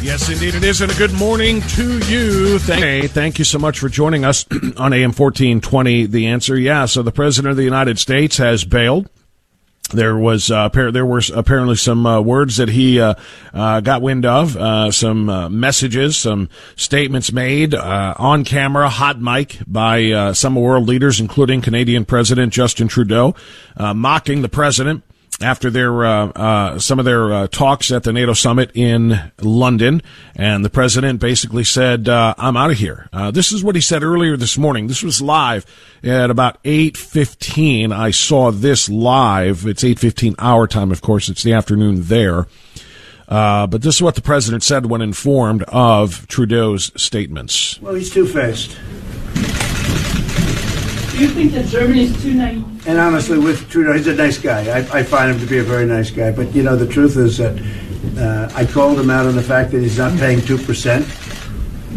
Yes, indeed it is. And a good morning to you. Thank, thank you so much for joining us on AM 1420. The answer, yeah. So the President of the United States has bailed. There was uh, there were apparently some uh, words that he uh, uh got wind of, uh, some uh, messages, some statements made on camera, hot mic by some world leaders, including Canadian President Justin Trudeau, mocking the president after their uh, uh, some of their uh, talks at the NATO summit in London, and the president basically said, uh, "I'm out of here." Uh, this is what he said earlier this morning. This was live at about eight fifteen. I saw this live. It's eight fifteen our time, of course. It's the afternoon there. Uh, but this is what the president said when informed of Trudeau's statements. Well, he's two faced. You think that Germany is too naive? And honestly, with Trudeau, he's a nice guy. I, I find him to be a very nice guy. But you know, the truth is that uh, I called him out on the fact that he's not paying two percent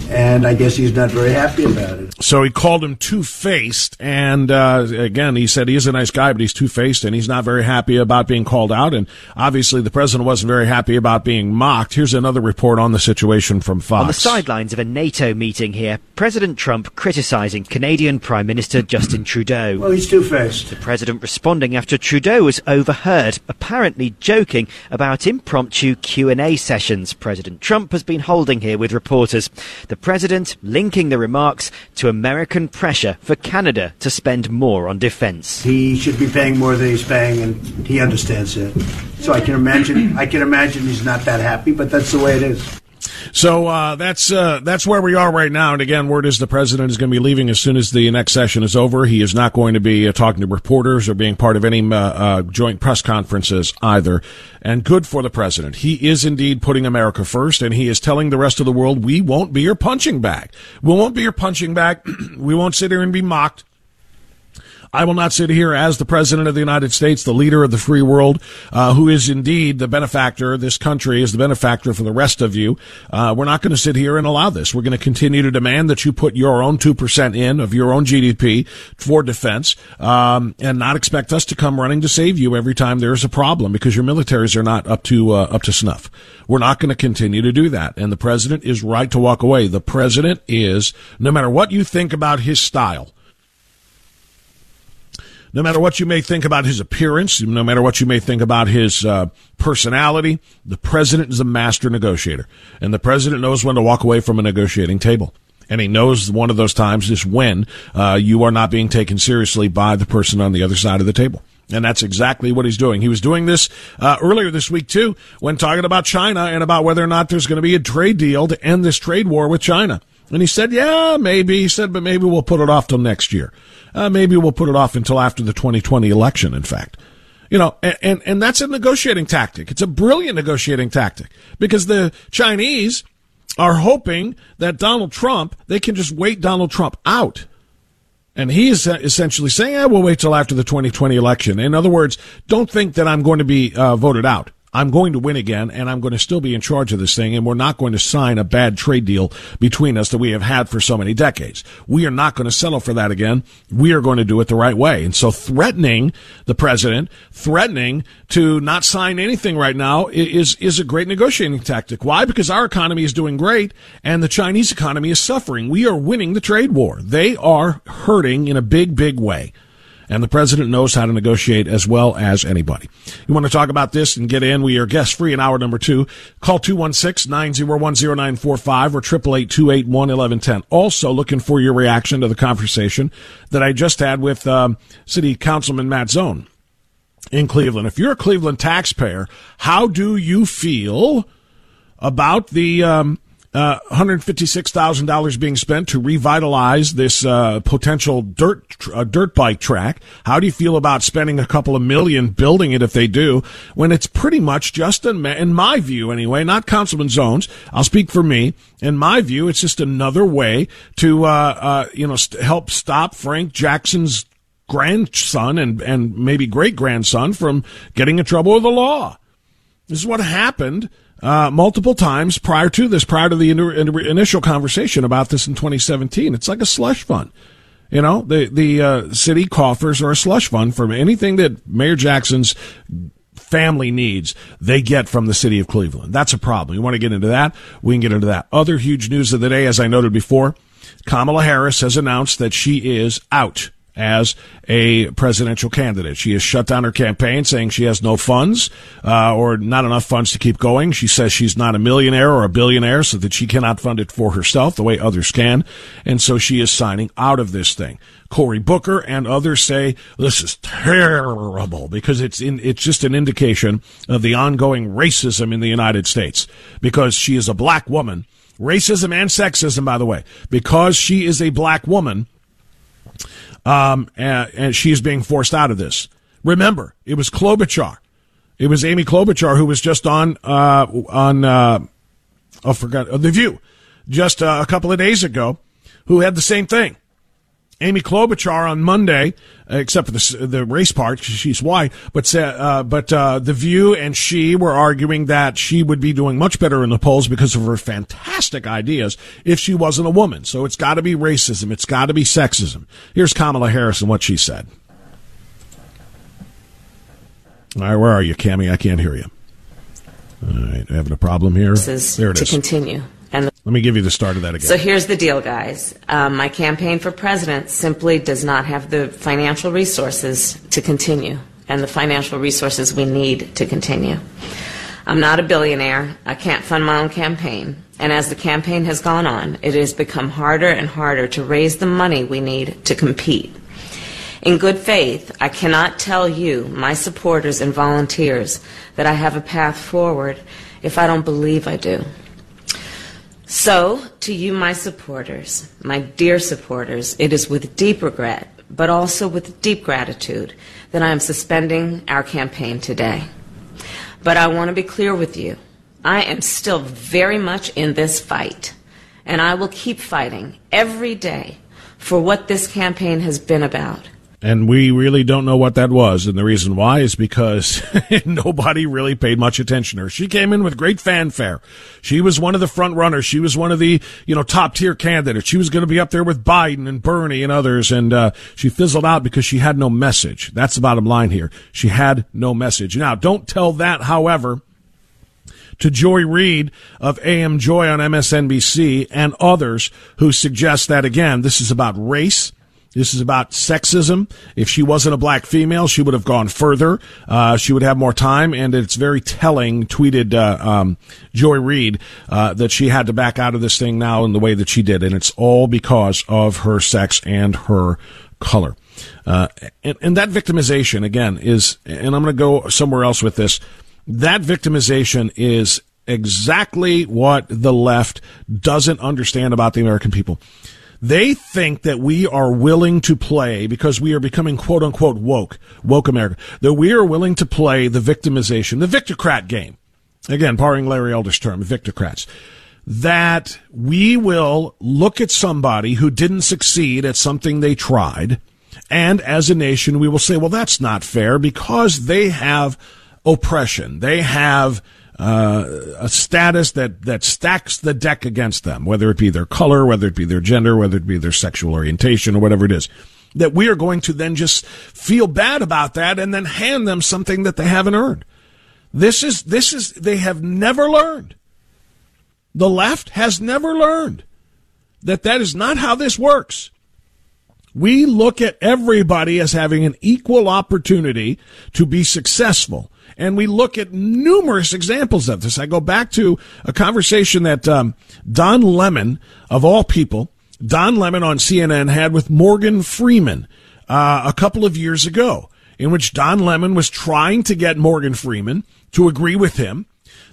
and I guess he's not very happy about it. So he called him two faced, and uh, again, he said he is a nice guy, but he's two faced, and he's not very happy about being called out. And obviously, the president wasn't very happy about being mocked. Here's another report on the situation from Fox. On the sidelines of a NATO meeting here, President Trump criticizing Canadian Prime Minister Justin Trudeau. Well, he's two faced. The president responding after Trudeau was overheard, apparently joking about impromptu Q and A sessions President Trump has been holding here with reporters. The president linking the remarks to American pressure for Canada to spend more on defense. He should be paying more than he's paying, and he understands it. So I can imagine. I can imagine he's not that happy, but that's the way it is. So uh, that's uh, that's where we are right now. And again, word is the president is going to be leaving as soon as the next session is over. He is not going to be uh, talking to reporters or being part of any uh, uh, joint press conferences either. And good for the president. He is indeed putting America first, and he is telling the rest of the world, "We won't be your punching bag. We won't be your punching bag. we won't sit here and be mocked." I will not sit here as the president of the United States, the leader of the free world, uh, who is indeed the benefactor. This country is the benefactor for the rest of you. Uh, we're not going to sit here and allow this. We're going to continue to demand that you put your own 2% in of your own GDP for defense, um, and not expect us to come running to save you every time there's a problem because your militaries are not up to, uh, up to snuff. We're not going to continue to do that. And the president is right to walk away. The president is, no matter what you think about his style, no matter what you may think about his appearance, no matter what you may think about his uh, personality, the president is a master negotiator. And the president knows when to walk away from a negotiating table. And he knows one of those times is when uh, you are not being taken seriously by the person on the other side of the table. And that's exactly what he's doing. He was doing this uh, earlier this week, too, when talking about China and about whether or not there's going to be a trade deal to end this trade war with China. And he said, yeah, maybe. He said, but maybe we'll put it off till next year. Uh, maybe we'll put it off until after the 2020 election, in fact. You know, and, and, and that's a negotiating tactic. It's a brilliant negotiating tactic because the Chinese are hoping that Donald Trump, they can just wait Donald Trump out. And he is essentially saying, "I will wait till after the 2020 election. In other words, don't think that I'm going to be uh, voted out. I'm going to win again and I'm going to still be in charge of this thing and we're not going to sign a bad trade deal between us that we have had for so many decades. We are not going to settle for that again. We are going to do it the right way. And so threatening the president, threatening to not sign anything right now is, is a great negotiating tactic. Why? Because our economy is doing great and the Chinese economy is suffering. We are winning the trade war. They are hurting in a big, big way and the president knows how to negotiate as well as anybody. You want to talk about this and get in? We are guest free in hour number two. Call 216-901-0945 or 888-281-1110. Also looking for your reaction to the conversation that I just had with um, City Councilman Matt Zone in Cleveland. If you're a Cleveland taxpayer, how do you feel about the um, uh, $156,000 being spent to revitalize this uh, potential dirt uh, dirt bike track. How do you feel about spending a couple of million building it if they do, when it's pretty much just, in, in my view anyway, not Councilman Zone's, I'll speak for me. In my view, it's just another way to, uh, uh, you know, st- help stop Frank Jackson's grandson and, and maybe great grandson from getting in trouble with the law. This is what happened uh, multiple times prior to this, prior to the in- initial conversation about this in 2017. It's like a slush fund. You know, the the uh, city coffers are a slush fund for anything that Mayor Jackson's family needs, they get from the city of Cleveland. That's a problem. You want to get into that? We can get into that. Other huge news of the day, as I noted before, Kamala Harris has announced that she is out as a presidential candidate. She has shut down her campaign, saying she has no funds uh, or not enough funds to keep going. She says she's not a millionaire or a billionaire, so that she cannot fund it for herself the way others can, and so she is signing out of this thing. Cory Booker and others say this is terrible because it's in, it's just an indication of the ongoing racism in the United States because she is a black woman. Racism and sexism, by the way, because she is a black woman um, and, and being forced out of this. Remember, it was Klobuchar. It was Amy Klobuchar who was just on uh, on uh, oh, forgot uh, the View just uh, a couple of days ago, who had the same thing. Amy Klobuchar on Monday, uh, except for the the race part, she's white, but uh, but uh, the View and she were arguing that she would be doing much better in the polls because of her fantastic ideas if she wasn't a woman. So it's got to be racism, it's got to be sexism. Here's Kamala Harris and what she said. All right, where are you, Cami? I can't hear you. All right, having a problem here. There it is. To continue. Let me give you the start of that again. So here's the deal, guys. Um, my campaign for president simply does not have the financial resources to continue, and the financial resources we need to continue. I'm not a billionaire. I can't fund my own campaign. And as the campaign has gone on, it has become harder and harder to raise the money we need to compete. In good faith, I cannot tell you, my supporters and volunteers, that I have a path forward if I don't believe I do. So, to you, my supporters, my dear supporters, it is with deep regret, but also with deep gratitude, that I am suspending our campaign today. But I want to be clear with you. I am still very much in this fight, and I will keep fighting every day for what this campaign has been about and we really don't know what that was. And the reason why is because nobody really paid much attention to her. She came in with great fanfare. She was one of the front runners. She was one of the, you know, top tier candidates. She was going to be up there with Biden and Bernie and others. And, uh, she fizzled out because she had no message. That's the bottom line here. She had no message. Now, don't tell that, however, to Joy Reid of AM Joy on MSNBC and others who suggest that again, this is about race this is about sexism. If she wasn't a black female, she would have gone further. Uh, she would have more time, and it's very telling. Tweeted uh, um, Joy Reid uh, that she had to back out of this thing now in the way that she did, and it's all because of her sex and her color. Uh, and, and that victimization again is, and I'm going to go somewhere else with this. That victimization is exactly what the left doesn't understand about the American people. They think that we are willing to play because we are becoming quote unquote woke, woke America, that we are willing to play the victimization, the victocrat game. Again, borrowing Larry Elder's term, victocrats. That we will look at somebody who didn't succeed at something they tried, and as a nation, we will say, well, that's not fair because they have oppression. They have uh, a status that, that stacks the deck against them, whether it be their color, whether it be their gender, whether it be their sexual orientation, or whatever it is. That we are going to then just feel bad about that and then hand them something that they haven't earned. This is, this is, they have never learned. The left has never learned that that is not how this works. We look at everybody as having an equal opportunity to be successful. And we look at numerous examples of this. I go back to a conversation that um, Don Lemon, of all people, Don Lemon on CNN had with Morgan Freeman uh, a couple of years ago, in which Don Lemon was trying to get Morgan Freeman to agree with him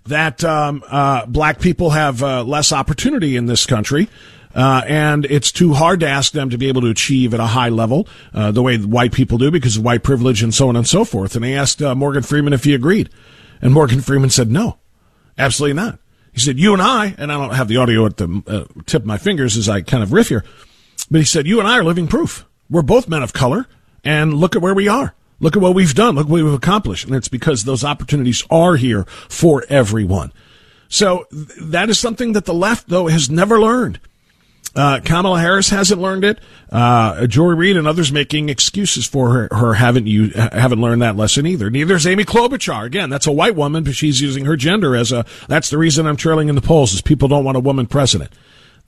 that um, uh, black people have uh, less opportunity in this country uh, and it's too hard to ask them to be able to achieve at a high level uh, the way white people do because of white privilege and so on and so forth. And they asked uh, Morgan Freeman if he agreed, and Morgan Freeman said no, absolutely not. He said, "You and I," and I don't have the audio at the uh, tip of my fingers as I kind of riff here, but he said, "You and I are living proof. We're both men of color, and look at where we are." Look at what we've done. Look what we've accomplished. And it's because those opportunities are here for everyone. So that is something that the left, though, has never learned. Uh, Kamala Harris hasn't learned it. Uh, Joy Reid and others making excuses for her, her haven't you haven't learned that lesson either. Neither is Amy Klobuchar. Again, that's a white woman, but she's using her gender as a. That's the reason I'm trailing in the polls is people don't want a woman president.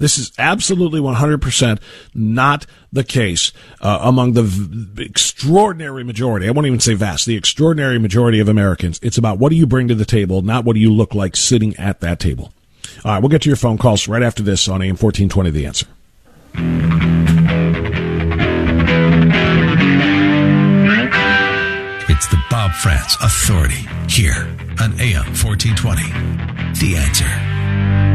This is absolutely 100% not the case uh, among the v- extraordinary majority. I won't even say vast, the extraordinary majority of Americans. It's about what do you bring to the table, not what do you look like sitting at that table. All right, we'll get to your phone calls right after this on AM 1420 The Answer. It's the Bob Frantz Authority here on AM 1420 The Answer.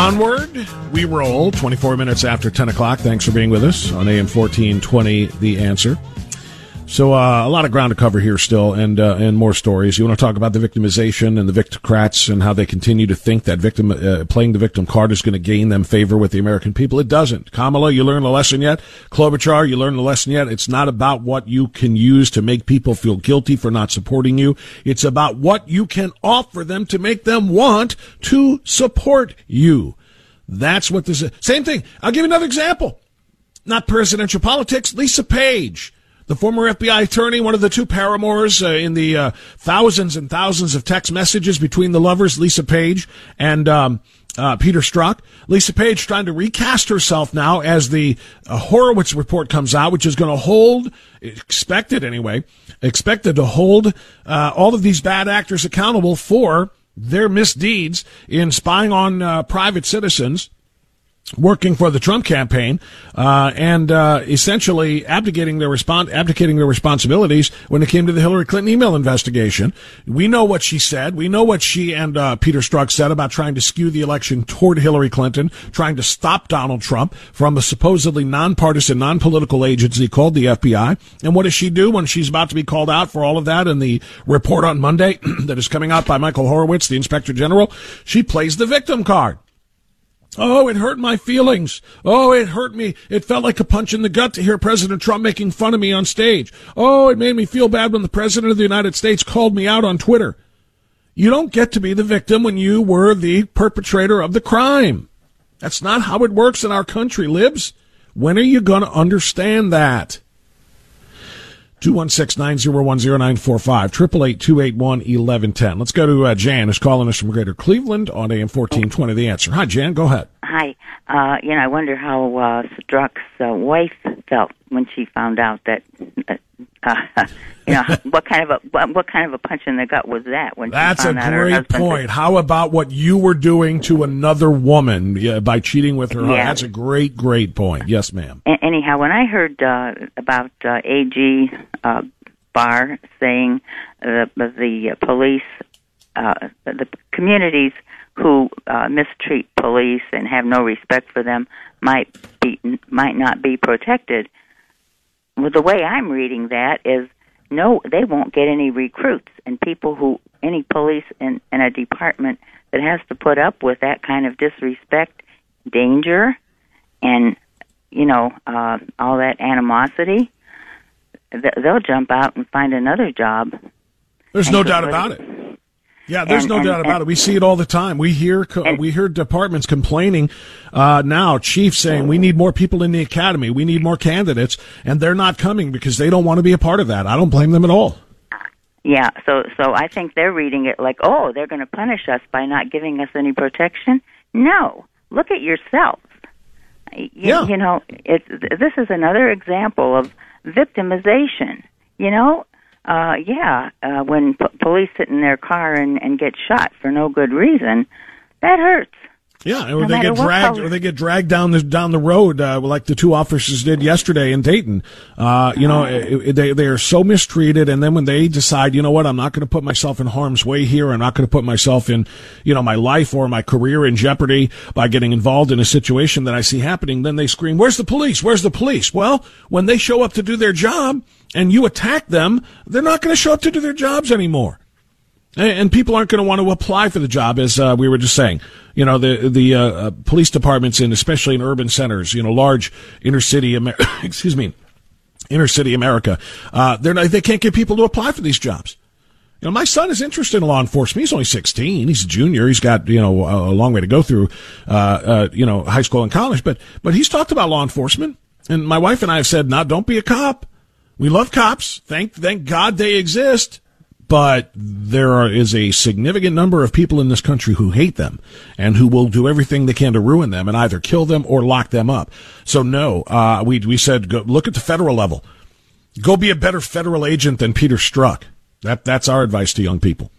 Onward, we roll 24 minutes after 10 o'clock. Thanks for being with us on AM 1420, The Answer. So, uh, a lot of ground to cover here still, and uh, and more stories. You want to talk about the victimization and the victocrats and how they continue to think that victim uh, playing the victim card is going to gain them favor with the American people. It doesn't. Kamala, you learned the lesson yet? Klobuchar, you learned the lesson yet? It's not about what you can use to make people feel guilty for not supporting you. It's about what you can offer them to make them want to support you. That's what this is. Same thing. I'll give you another example. Not presidential politics. Lisa Page the former FBI attorney, one of the two paramours uh, in the uh, thousands and thousands of text messages between the lovers, Lisa Page and um, uh, Peter Strzok. Lisa Page trying to recast herself now as the uh, Horowitz report comes out, which is going to hold, expected anyway, expected to hold uh, all of these bad actors accountable for their misdeeds in spying on uh, private citizens working for the Trump campaign uh, and uh, essentially abdicating their respon- abdicating their responsibilities when it came to the Hillary Clinton email investigation. We know what she said. We know what she and uh, Peter Strzok said about trying to skew the election toward Hillary Clinton, trying to stop Donald Trump from a supposedly nonpartisan, non-political agency called the FBI. And what does she do when she's about to be called out for all of that in the report on Monday that is coming out by Michael Horowitz, the Inspector General? She plays the victim card. Oh, it hurt my feelings. Oh, it hurt me. It felt like a punch in the gut to hear President Trump making fun of me on stage. Oh, it made me feel bad when the President of the United States called me out on Twitter. You don't get to be the victim when you were the perpetrator of the crime. That's not how it works in our country, libs. When are you going to understand that? 216-901-0945, Let's go to uh, Jan, who's calling us from Greater Cleveland on AM 1420 The Answer. Hi, Jan, go ahead. Hi. Uh, you know, I wonder how uh, Strzok's uh, wife felt when she found out that uh, Uh, you know, what kind of a what, what kind of a punch in the gut was that? When That's she a great point. How about what you were doing to another woman yeah, by cheating with her? Yeah. That's a great, great point. Yes, ma'am. A- anyhow, when I heard uh, about uh, AG uh, Barr saying uh, the police, uh, the communities who uh, mistreat police and have no respect for them might be might not be protected. Well, the way I'm reading that is no, they won't get any recruits, and people who any police in, in a department that has to put up with that kind of disrespect, danger, and you know uh, all that animosity, th- they'll jump out and find another job. There's no doubt about it. Yeah, there's And- no and- doubt about and- it. We see it all the time. We hear we hear departments complaining uh, now, chiefs saying we need more people in the academy, we need more candidates, and they're not coming because they don't want to be a part of that. I don't blame them at all. Yeah, so so I think they're reading it like, oh, they're going to punish us by not giving us any protection. No, look at yourselves. Y- Yeah. You know, it's this is another example of victimization. You know, uh, yeah, uh, when p- police sit in their car and, and get shot for no good reason, that hurts. Yeah, or No they get dragged, color. or they get dragged down the down the road, uh, like the two officers did yesterday in Dayton. Uh, you know, it- it- they they are so mistreated, and then when they decide, you know what, I'm not going to put myself in harm's way here. I'm not going to put myself in, you know, my life or my career in jeopardy by getting involved in a situation that I see happening. Then they scream, "Where's the police? Where's the police?" Well, when they show up to do their job and you attack them, they're not going to show up to do their jobs anymore. And people aren't going to want to apply for the job, as uh, we were just saying. You know, the the uh, uh, police departments, in especially in urban centers, you know, large inner city, Amer- excuse me, inner city America, uh, they're not, they can't get people to apply for these jobs. You know, my son is interested in law enforcement. He's only 16. He's a junior. He's got, you know, a a long way to go through, uh, uh, you know, high school and college, but, but he's talked about law enforcement. And my wife and I have said, now don't be a cop. We love cops. Thank, thank God they exist. But there are, is a significant number of people in this country who hate them and who will do everything they can to ruin them and either kill them or lock them up. So no, uh, we, we said, go, look at the federal level. Go be a better federal agent than Peter Strzok. That that's our advice to young people.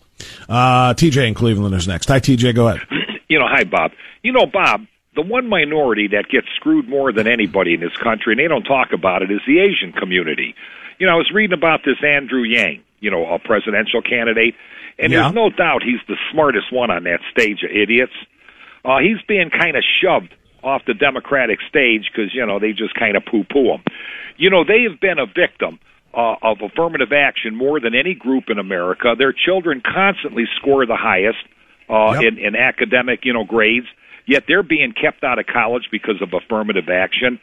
Uh, TJ in Cleveland is next. Hi, TJ. Go ahead. You know, hi, Bob. You know, Bob, the one minority that gets screwed more than anybody in this country, and they don't talk about it, is the Asian community. You know, I was reading about this Andrew Yang, you know, a presidential candidate, and Yeah. there's no doubt he's the smartest one on that stage of idiots. Uh, he's being kind of shoved off the Democratic stage because, you know, they just kind of poo poo him. You know, they have been a victim uh, of affirmative action more than any group in America. Their children constantly score the highest uh, Yep. in, in academic, you know, grades. Yet they're being kept out of college because of affirmative action.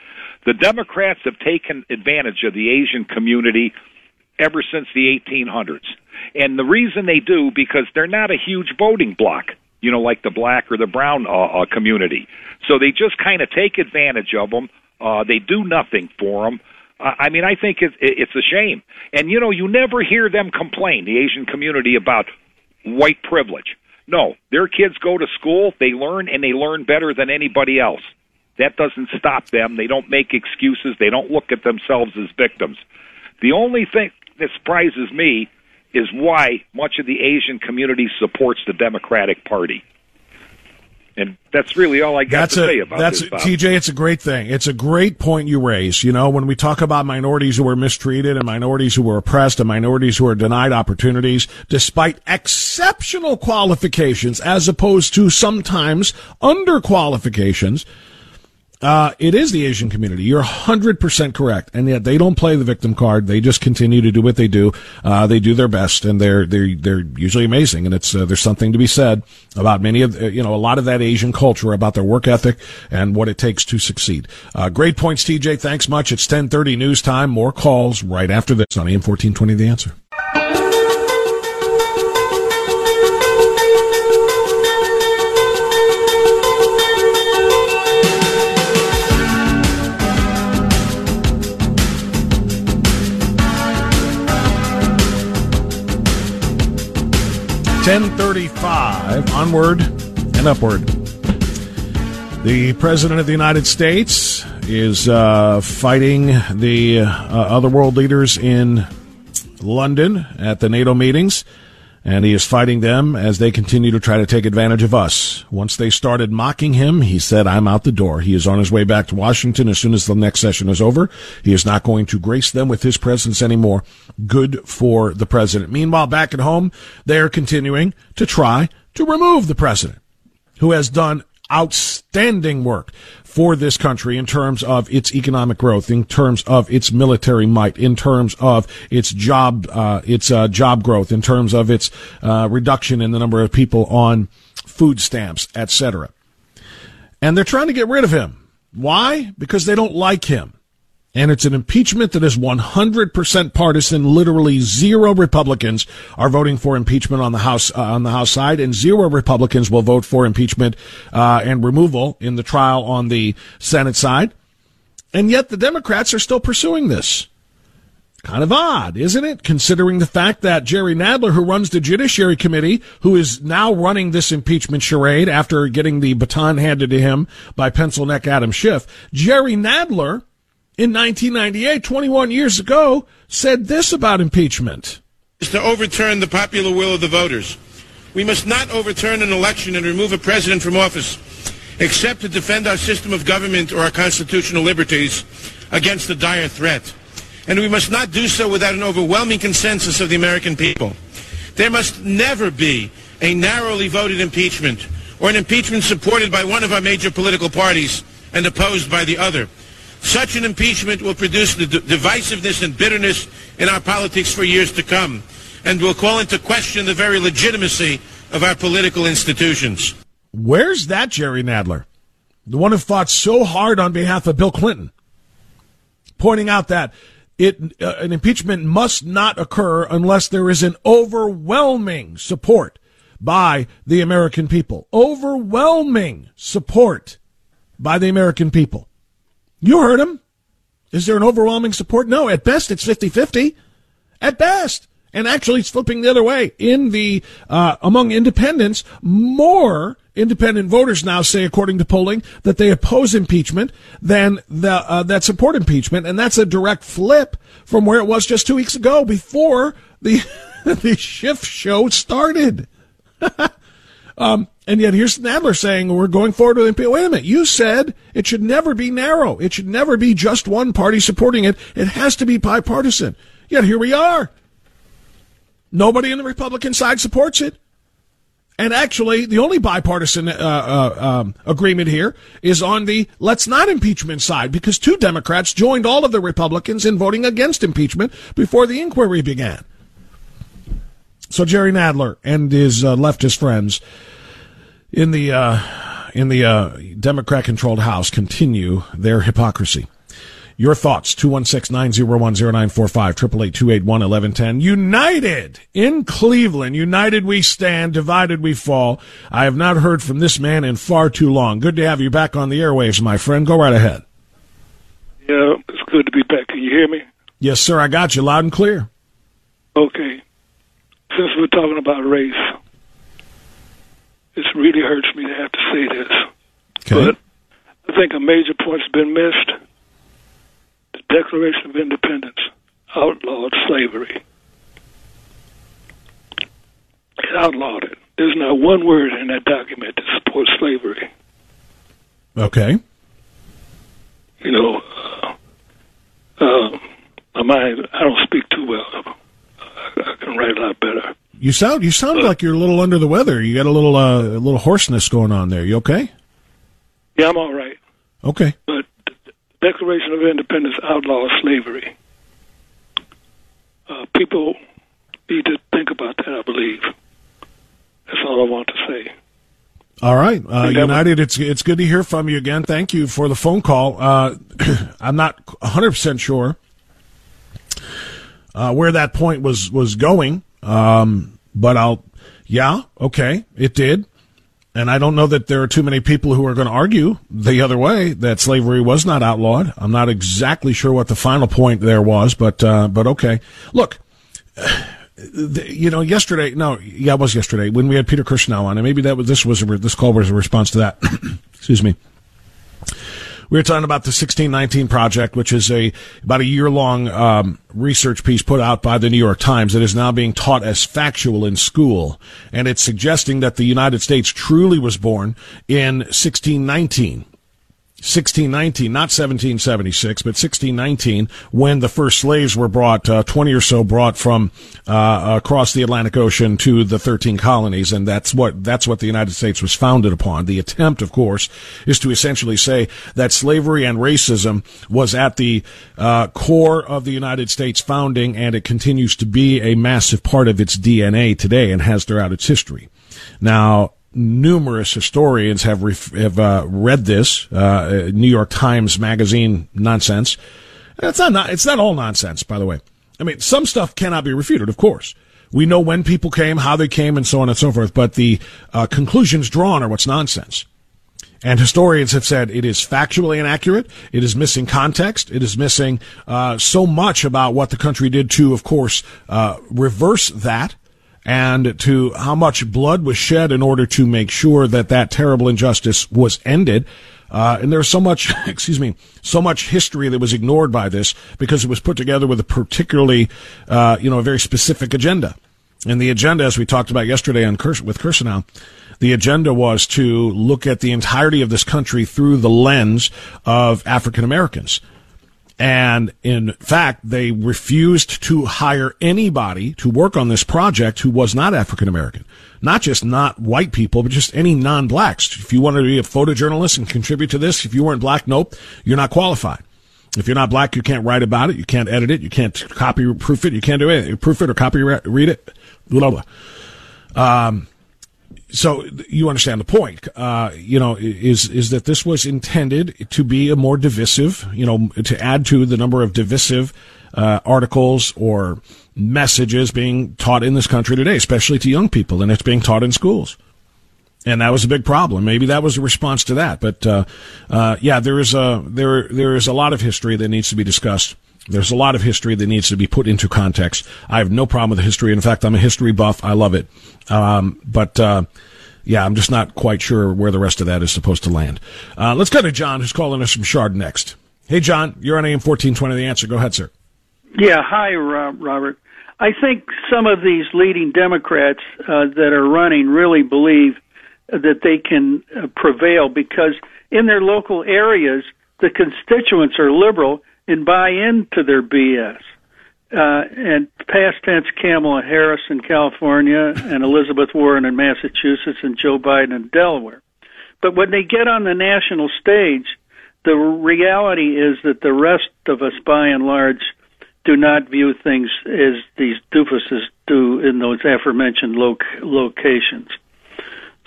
The Democrats have taken advantage of the Asian community ever since the 1800s. And the reason they do because they're not a huge voting bloc, you know, like the black or the brown uh, uh, community. So they just kind of take advantage of them. Uh, they do nothing for them. Uh, I mean, I think it's, it's a shame. And you know, you never hear them complain, the Asian community, about white privilege. No, their kids go to school, they learn, and they learn better than anybody else. That doesn't stop them. They don't make excuses. They don't look at themselves as victims. The only thing that surprises me is why much of the Asian community supports the Democratic Party. And that's really all I got That's to a say about that's this. Bob. TJ. It's a great thing. It's a great point you raise. You know, when we talk about minorities who are mistreated and minorities who are oppressed and minorities who are denied opportunities despite exceptional qualifications, as opposed to sometimes under qualifications. Uh, it is the Asian community. You're 100% correct. And yet they don't play the victim card. They just continue to do what they do. Uh, they do their best and they're, they're, they're usually amazing. And it's, uh, there's something to be said about many of, uh, you know, a lot of that Asian culture about their work ethic and what it takes to succeed. Uh, great points, TJ. Thanks much. It's 1030 news time. More calls right after this on AM 1420 The Answer. Ten thirty-five. Onward and upward. The president of the United States is uh, fighting the uh, other world leaders in London at the NATO meetings, and he is fighting them as they continue to try to take advantage of us. Once they started mocking him, he said, I'm out the door. He is on his way back to Washington as soon as the next session is over. He is not going to grace them with his presence anymore. Good for the president. Meanwhile, back at home, they are continuing to try to remove the president, who has done outstanding work for this country in terms of its economic growth, in terms of its military might, in terms of its job, uh, its uh, job growth, in terms of its uh, reduction in the number of people on food stamps, etc. And they're trying to get rid of him. Why? Because they don't like him. And it's an impeachment that is 100% partisan. Literally zero Republicans are voting for impeachment on the House, uh, on the House side, and zero Republicans will vote for impeachment, uh, and removal in the trial on the Senate side. And yet the Democrats are still pursuing this. Kind of odd, isn't it? Considering the fact that Jerry Nadler, who runs the Judiciary Committee, who is now running this impeachment charade after getting the baton handed to him by pencil neck Adam Schiff, Jerry Nadler, in 1998, 21 years ago, said this about impeachment. Is to overturn the popular will of the voters. We must not overturn an election and remove a president from office, except to defend our system of government or our constitutional liberties against a dire threat. And we must not do so without an overwhelming consensus of the American people. There must never be a narrowly voted impeachment or an impeachment supported by one of our major political parties and opposed by the other. Such an impeachment will produce the divisiveness and bitterness in our politics for years to come and will call into question the very legitimacy of our political institutions. Where's that Jerry Nadler? The one who fought so hard on behalf of Bill Clinton, pointing out that it, uh, an impeachment must not occur unless there is an overwhelming support by the American people. Overwhelming support by the American people. You heard him. Is there an overwhelming support? No. At best, it's 50 50. At best. And actually, it's flipping the other way. In the, uh, among independents, more independent voters now say, according to polling, that they oppose impeachment than the, uh, that support impeachment. And that's a direct flip from where it was just two weeks ago before the, the Schiff show started. um, and yet here's Nadler saying we're going forward with impeachment. Wait a minute. You said it should never be narrow. It should never be just one party supporting it. It has to be bipartisan. Yet here we are. Nobody in the Republican side supports it. And actually, the only bipartisan uh, uh, um, agreement here is on the let's not impeachment side because two Democrats joined all of the Republicans in voting against impeachment before the inquiry began. So Jerry Nadler and his uh, leftist friends in the uh, in the uh, Democrat-controlled House continue their hypocrisy. Your thoughts, 216-901-0945, 888 United in Cleveland. United we stand, divided we fall. I have not heard from this man in far too long. Good to have you back on the airwaves, my friend. Go right ahead. Yeah, it's good to be back. Can you hear me? Yes, sir. I got you loud and clear. Okay. Since we're talking about race, it really hurts me to have to say this. Okay. But I think a major point's been missed. The Declaration of Independence outlawed slavery. It outlawed it. There's not one word in that document that supports slavery. Okay. You know, uh, uh, my mind, I don't speak too well. I, can write a lot better. You sound you sound like you're a little under the weather. You got a little uh, a little hoarseness going on there. You okay? Yeah, I'm all right. Okay. But Declaration of Independence outlaws slavery. Uh, people need to think about that. I believe. That's all I want to say. All right, uh, United. It's it's good to hear from you again. Thank you for the phone call. Uh, I'm not 100 percent sure uh, where that point was was going, um, but I'll. Yeah, okay, it did, and I don't know that there are too many people who are going to argue the other way that slavery was not outlawed. I'm not exactly sure what the final point there was, but uh, but okay. Look you know, yesterday, no, yeah, it was yesterday when we had Peter Kirsanow on, and maybe that was this was a, this call was a response to that. Excuse me. We were talking about the 1619 Project, which is a about a year long um, research piece put out by the New York Times that is now being taught as factual in school, and it's suggesting that the United States truly was born in 1619. 1619, not 1776, but 1619, when the first slaves were brought, uh, 20 or so brought from uh, across the Atlantic Ocean to the 13 colonies, and that's what that's what the United States was founded upon. The attempt, of course, is to essentially say that slavery and racism was at the uh, core of the United States founding, and it continues to be a massive part of its DNA today, and has throughout its history. Now, numerous historians have ref- have uh, read this uh, New York Times magazine nonsense. It's not not it's not all nonsense, by the way. I mean, some stuff cannot be refuted, of course. We know when people came, how they came, and so on and so forth. But the uh, conclusions drawn are what's nonsense. And historians have said it is factually inaccurate. It is missing context. It is missing uh, so much about what the country did to, of course, uh, reverse that and to how much blood was shed in order to make sure that that terrible injustice was ended. Uh, and there's so much, excuse me, so much history that was ignored by this because it was put together with a particularly, uh, you know, a very specific agenda. And the agenda, as we talked about yesterday on with Kirsanow, the agenda was to look at the entirety of this country through the lens of African Americans. And in fact, they refused to hire anybody to work on this project who was not African American. Not just not white people, but just any non-blacks. If you wanted to be a photojournalist and contribute to this, if you weren't black, nope, you're not qualified. If you're not black, you can't write about it, you can't edit it, you can't copy proof it, you can't do anything. Proof it or copy read it, blah blah. Um, so you understand the point, uh, you know, is is that this was intended to be a more divisive, you know, to add to the number of divisive uh, articles or messages being taught in this country today, especially to young people, and it's being taught in schools. And that was a big problem. Maybe that was a response to that. But uh, uh yeah, there is a there there is a lot of history that needs to be discussed. There's a lot of history that needs to be put into context. I have no problem with history. In fact, I'm a history buff. I love it. Um, but uh, yeah, I'm just not quite sure where the rest of that is supposed to land. Uh, let's go to John, who's calling us from Shard next. Hey, John, you're on AM 1420. The answer. Go ahead, sir. Yeah, hi, Robert. I think some of these leading Democrats uh, that are running really believe that they can uh, prevail because in their local areas, the constituents are liberal and buy into their BS. Uh, and past tense Kamala Harris in California and Elizabeth Warren in Massachusetts and Joe Biden in Delaware. But when they get on the national stage, the reality is that the rest of us, by and large, do not view things as these doofuses do in those aforementioned loc- locations.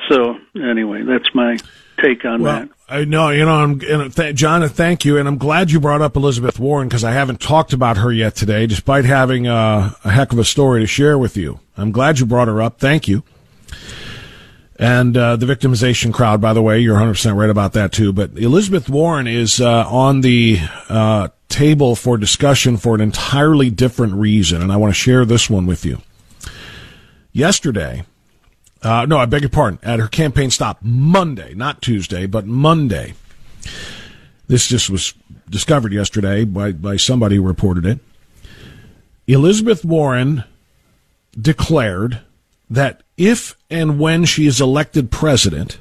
So, anyway, that's my take on well, that. I know, you know, I'm, th- John, thank you, and I'm glad you brought up Elizabeth Warren because I haven't talked about her yet today, despite having a, a heck of a story to share with you. I'm glad you brought her up. Thank you. And uh, the victimization crowd, by the way, you're 100% right about that too. But Elizabeth Warren is uh, on the uh, table for discussion for an entirely different reason, and I want to share this one with you. Yesterday, uh, no, I beg your pardon. At her campaign stop Monday, not Tuesday, but Monday. This just was discovered yesterday by, by somebody who reported it. Elizabeth Warren declared that if and when she is elected president,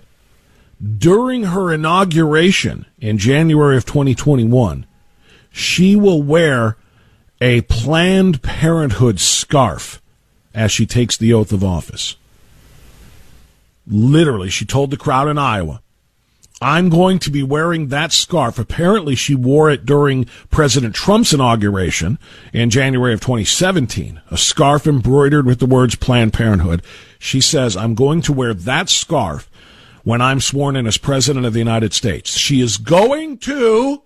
during her inauguration in January of 2021, she will wear a Planned Parenthood scarf as she takes the oath of office. Literally, she told the crowd in Iowa, I'm going to be wearing that scarf. Apparently, she wore it during President Trump's inauguration in January of 2017, a scarf embroidered with the words Planned Parenthood. She says, I'm going to wear that scarf when I'm sworn in as President of the United States. She is going to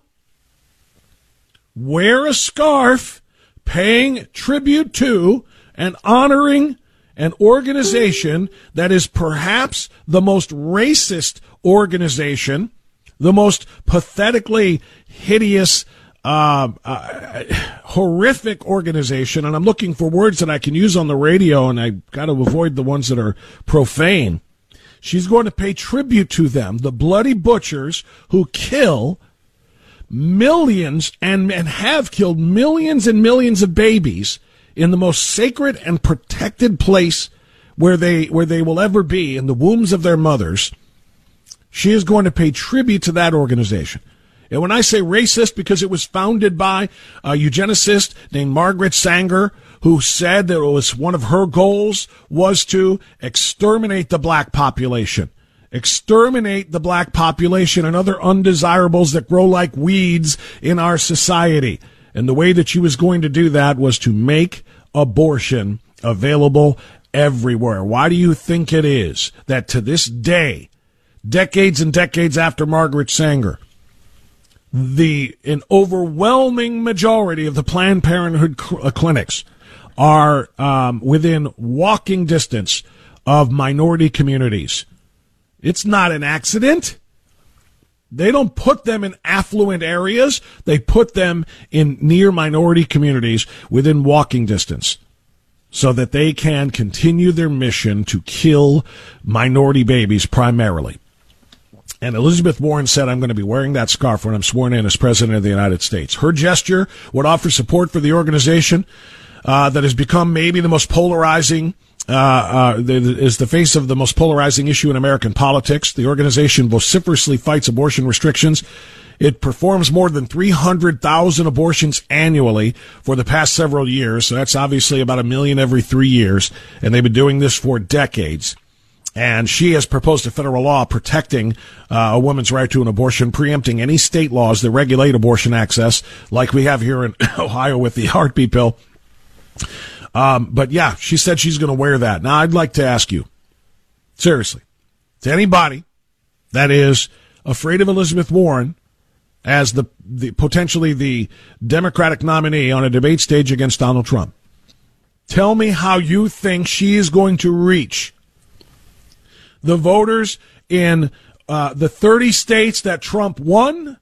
wear a scarf paying tribute to and honoring an organization that is perhaps the most racist organization, the most pathetically hideous, uh, uh, horrific organization. And I'm looking for words that I can use on the radio, and I got to avoid the ones that are profane. She's going to pay tribute to them, the bloody butchers who kill millions and, and have killed millions and millions of babies in the most sacred and protected place where they where they will ever be in the wombs of their mothers. She is going to pay tribute to that organization. And when I say racist, because it was founded by a eugenicist named Margaret Sanger, who said that it was one of her goals was to exterminate the black population. Exterminate the black population and other undesirables that grow like weeds in our society. And the way that she was going to do that was to make abortion available everywhere. Why do you think it is that to this day, decades and decades after Margaret Sanger, the an overwhelming majority of the Planned Parenthood cl- uh, clinics are um, within walking distance of minority communities. It's not an accident. They don't put them in affluent areas. They put them in near minority communities within walking distance so that they can continue their mission to kill minority babies primarily. And Elizabeth Warren said, I'm going to be wearing that scarf when I'm sworn in as President of the United States. Her gesture would offer support for the organization uh, that has become maybe the most polarizing, uh, uh, is the face of the most polarizing issue in American politics. The organization vociferously fights abortion restrictions. It performs more than 300,000 abortions annually for the past several years. So that's obviously about a million every three years. And they've been doing this for decades and she has proposed a federal law protecting uh, a woman's right to an abortion, preempting any state laws that regulate abortion access, like we have here in Ohio with the heartbeat bill. Um, but yeah, she said she's going to wear that. Now, I'd like to ask you, seriously, to anybody that is afraid of Elizabeth Warren as the, the potentially the Democratic nominee on a debate stage against Donald Trump, tell me how you think she is going to reach the voters in uh, the 30 states that Trump won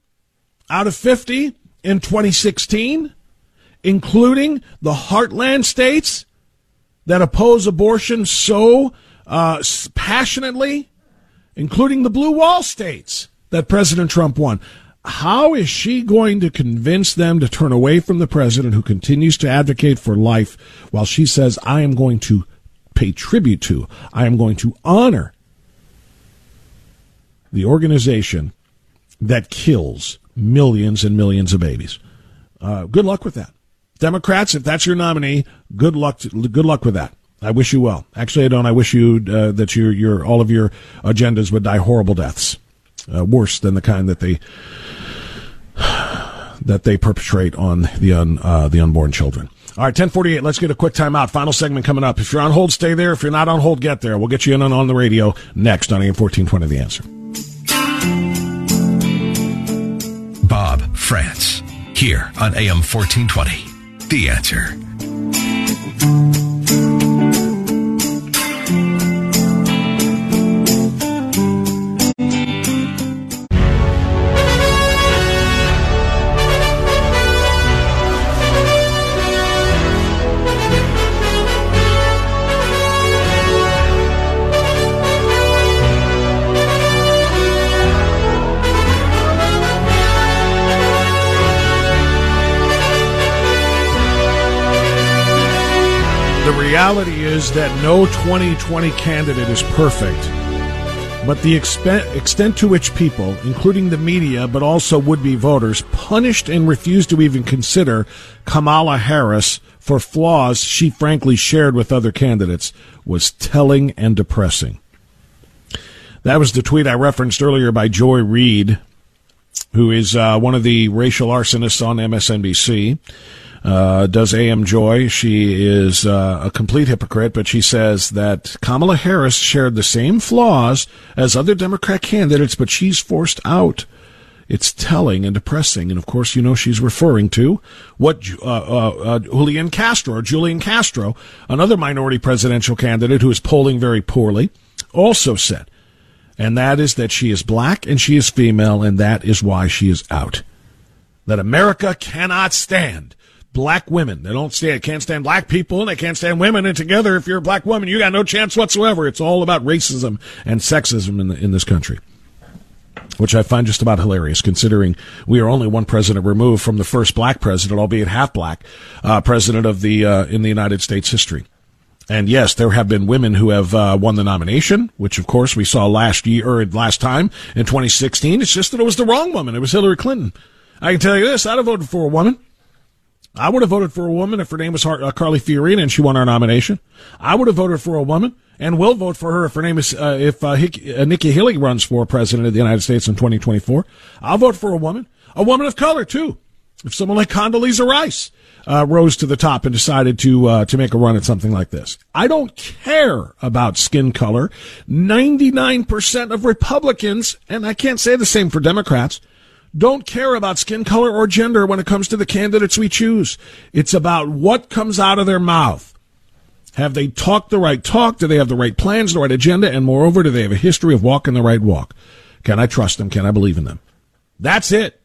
out of 50 in 2016, including the heartland states that oppose abortion so uh, passionately, including the blue wall states that President Trump won. How is she going to convince them to turn away from the president who continues to advocate for life while she says, I am going to pay tribute to, I am going to honor the organization that kills millions and millions of babies. Uh, good luck with that. Democrats, if that's your nominee, good luck. To, good luck with that. I wish you well. Actually, I don't. I wish you uh, that your your all of your agendas would die horrible deaths, uh, worse than the kind that they that they perpetrate on the un, uh, the unborn children. All right, 1048. Let's get a quick timeout. Final segment coming up. If you're on hold, stay there. If you're not on hold, get there. We'll get you in on, on the radio next on AM 1420 The Answer. Bob Frantz here on AM 1420. The answer. Reality is that no 2020 candidate is perfect. But the extent to which people, including the media, but also would be voters, punished and refused to even consider Kamala Harris for flaws she frankly shared with other candidates was telling and depressing. That was the tweet I referenced earlier by Joy Reid, who is uh, one of the racial arsonists on MSNBC uh, does AM Joy. She is uh, a complete hypocrite, but she says that Kamala Harris shared the same flaws as other Democrat candidates, but she's forced out. It's telling and depressing. And of course, you know she's referring to what uh, uh, uh, Julian Castro, Julian Castro, another minority presidential candidate who is polling very poorly, also said. And that is that she is black and she is female, and that is why she is out. That America cannot stand black women. They don't stand, can't stand black people and they can't stand women. And together, if you're a black woman, you got no chance whatsoever. It's all about racism and sexism in, the, in this country. which I find just about hilarious, considering we are only one president removed from the first black president, albeit half black, uh, president of the uh, in the United States history. And yes, there have been women who have uh, won the nomination, which of course we saw last year or last time in 2016. It's just that it was the wrong woman. It was Hillary Clinton. I can tell you this: I'd have voted for a woman. I would have voted for a woman if her name was uh, Carly Fiorina and she won our nomination. I would have voted for a woman and will vote for her if her name is uh, if uh, Hick- uh, Nikki Haley runs for president of the United States in 2024. I'll vote for a woman, a woman of color too. If someone like Condoleezza Rice uh, rose to the top and decided to uh, to make a run at something like this, I don't care about skin color. 99% of Republicans, and I can't say the same for Democrats don't care about skin color or gender when it comes to the candidates we choose. It's about what comes out of their mouth. Have they talked the right talk? Do they have the right plans, the right agenda? And moreover, do they have a history of walking the right walk? Can I trust them? Can I believe in them? That's it.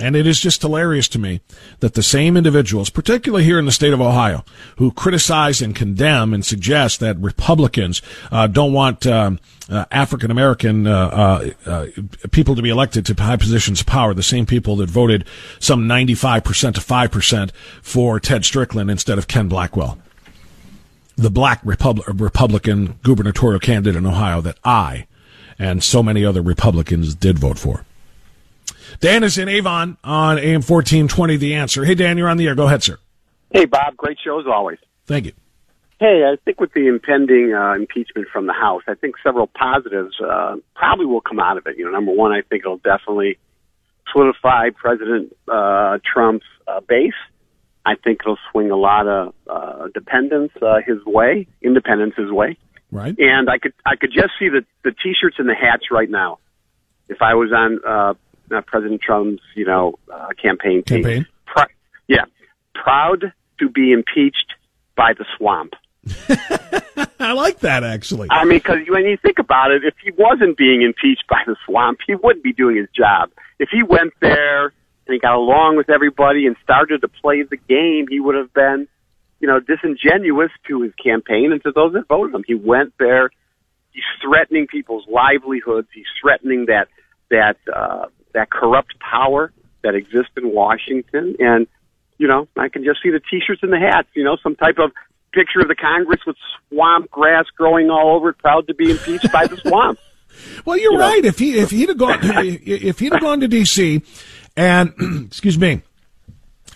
And it is just hilarious to me that the same individuals, particularly here in the state of Ohio, who criticize and condemn and suggest that Republicans uh, don't want um, uh, African American uh, uh, uh, people to be elected to high positions of power, the same people that voted some 95% to 5% for Ted Strickland instead of Ken Blackwell, the black Repub- Republican gubernatorial candidate in Ohio that I and so many other Republicans did vote for. Dan is in Avon on AM 1420, The Answer. Hey, Dan, you're on the air. Go ahead, sir. Hey, Bob. Great show as always. Thank you. Hey, I think with the impending uh, impeachment from the House, I think several positives uh, probably will come out of it. You know, number one, I think it'll definitely solidify President uh, Trump's uh, base. I think it'll swing a lot of uh, dependence uh, his way, independence his way. Right. And I could I could just see the the t-shirts and the hats right now. If I was on uh, uh, President Trump's, you know, uh, campaign team. Campaign. Yeah, proud to be impeached by the swamp. I like that actually. I mean, because when you think about it, if he wasn't being impeached by the swamp, he wouldn't be doing his job. If he went there and he got along with everybody and started to play the game, he would have been, you know, disingenuous to his campaign and to those that voted him. He went there. He's threatening people's livelihoods. He's threatening that that uh, that corrupt power that exists in Washington. And you know, I can just see the T-shirts and the hats. You know, some type of picture of the Congress with swamp grass growing all over it, proud to be impeached by the swamp. Well, you're You know. right. If he if he'd have gone if he'd have gone to D.C. and excuse me.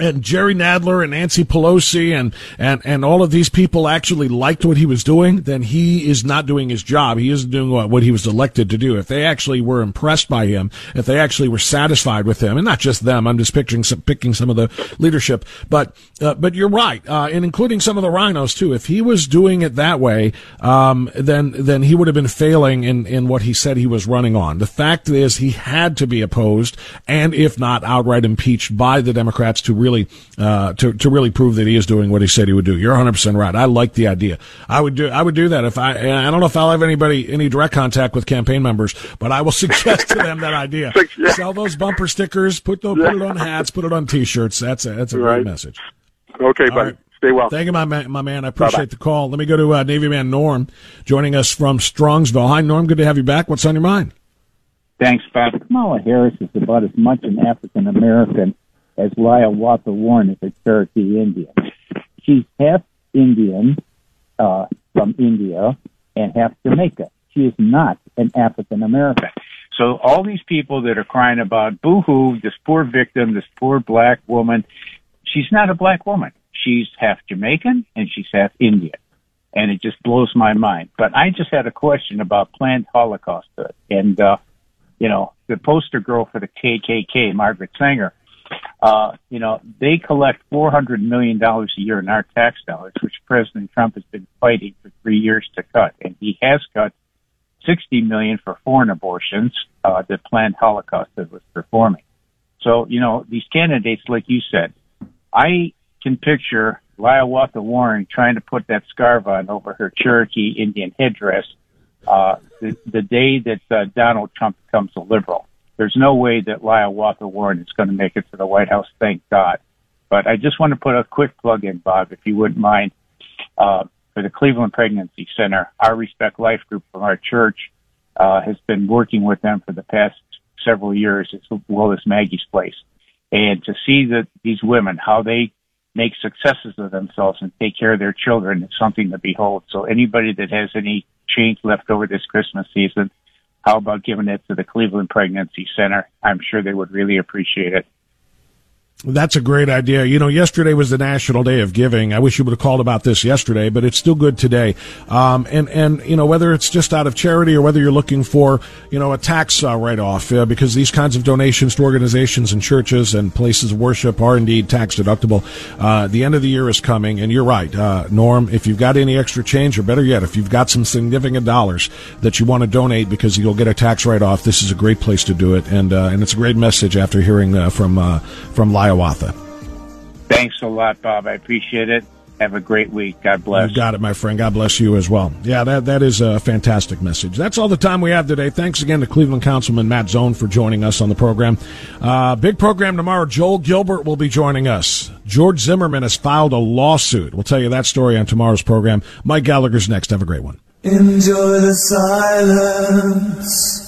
And Jerry Nadler and Nancy Pelosi and, and, and all of these people actually liked what he was doing, then he is not doing his job. He isn't doing what, what he was elected to do. If they actually were impressed by him, if they actually were satisfied with him, and not just them, I'm just picturing some, picking some of the leadership, but, uh, but you're right, uh, and including some of the rhinos too. If he was doing it that way, um, then, then he would have been failing in, in what he said he was running on. The fact is he had to be opposed and if not outright impeached by the Democrats to really, uh, to, to really prove that he is doing what he said he would do. You're 100% right. I like the idea. I would do, I would do that if I, and I don't know if I'll have anybody, any direct contact with campaign members, but I will suggest to them that idea. Sell those bumper stickers, put those, put it on hats, put it on t-shirts. That's a, that's a Right. great message. Okay, All buddy. right. Stay well. Thank you, my man. My man. I appreciate the call. Let me go to uh, Navy man Norm joining us from Strongsville. Hi, Norm. Good to have you back. What's on your mind? Thanks, Bob. Kamala Harris is about as much an African American as Hiawatha Warren is a Cherokee Indian. She's half Indian uh, from India and half Jamaica. She is not an African American. So all these people that are crying about boo-hoo, this poor victim, this poor black woman, she's not a black woman. She's half Jamaican and she's half Indian. And it just blows my mind. But I just had a question about Planned Holocaust. And, uh, you know, the poster girl for the KKK, Margaret Sanger, uh, you know, they collect $400 million a year in our tax dollars, which President Trump has been fighting for three years to cut. And he has cut 60 million for foreign abortions, uh, that Planned Holocaust was performing. So, you know, these candidates, like you said, I can picture Hiawatha Warren trying to put that scarf on over her Cherokee Indian headdress uh, the, the day that uh, Donald Trump becomes a liberal. There's no way that Hiawatha Warren is going to make it to the White House, thank God. But I just want to put a quick plug in, Bob, if you wouldn't mind, uh, for the Cleveland Pregnancy Center, our Respect Life group from our church uh, has been working with them for the past several years, as well as Maggie's Place. And to see that these women, how they make successes of themselves and take care of their children is something to behold. So anybody that has any change left over this Christmas season, how about giving it to the Cleveland Pregnancy Center? I'm sure they would really appreciate it. That's a great idea. You know, yesterday was the National Day of Giving. I wish you would have called about this yesterday, but it's still good today. Um, and and you know whether it's just out of charity or whether you're looking for you know a tax uh, write off, uh, because these kinds of donations to organizations and churches and places of worship are indeed tax deductible. Uh, the end of the year is coming, and you're right, uh, Norm. If you've got any extra change, or better yet, if you've got some significant dollars that you want to donate because you'll get a tax write off, this is a great place to do it, and uh, and it's a great message after hearing uh, from from Live Hiawatha. Thanks a lot, Bob. I appreciate it. Have a great week. God bless. You got it, my friend. God bless you as well. Yeah, that that is a fantastic message. That's all the time we have today. Thanks again to Cleveland Councilman Matt Zone for joining us on the program. Uh, big program tomorrow. Joel Gilbert will be joining us. George Zimmerman has filed a lawsuit. We'll tell you that story on tomorrow's program. Mike Gallagher's next. Have a great one. Enjoy the silence.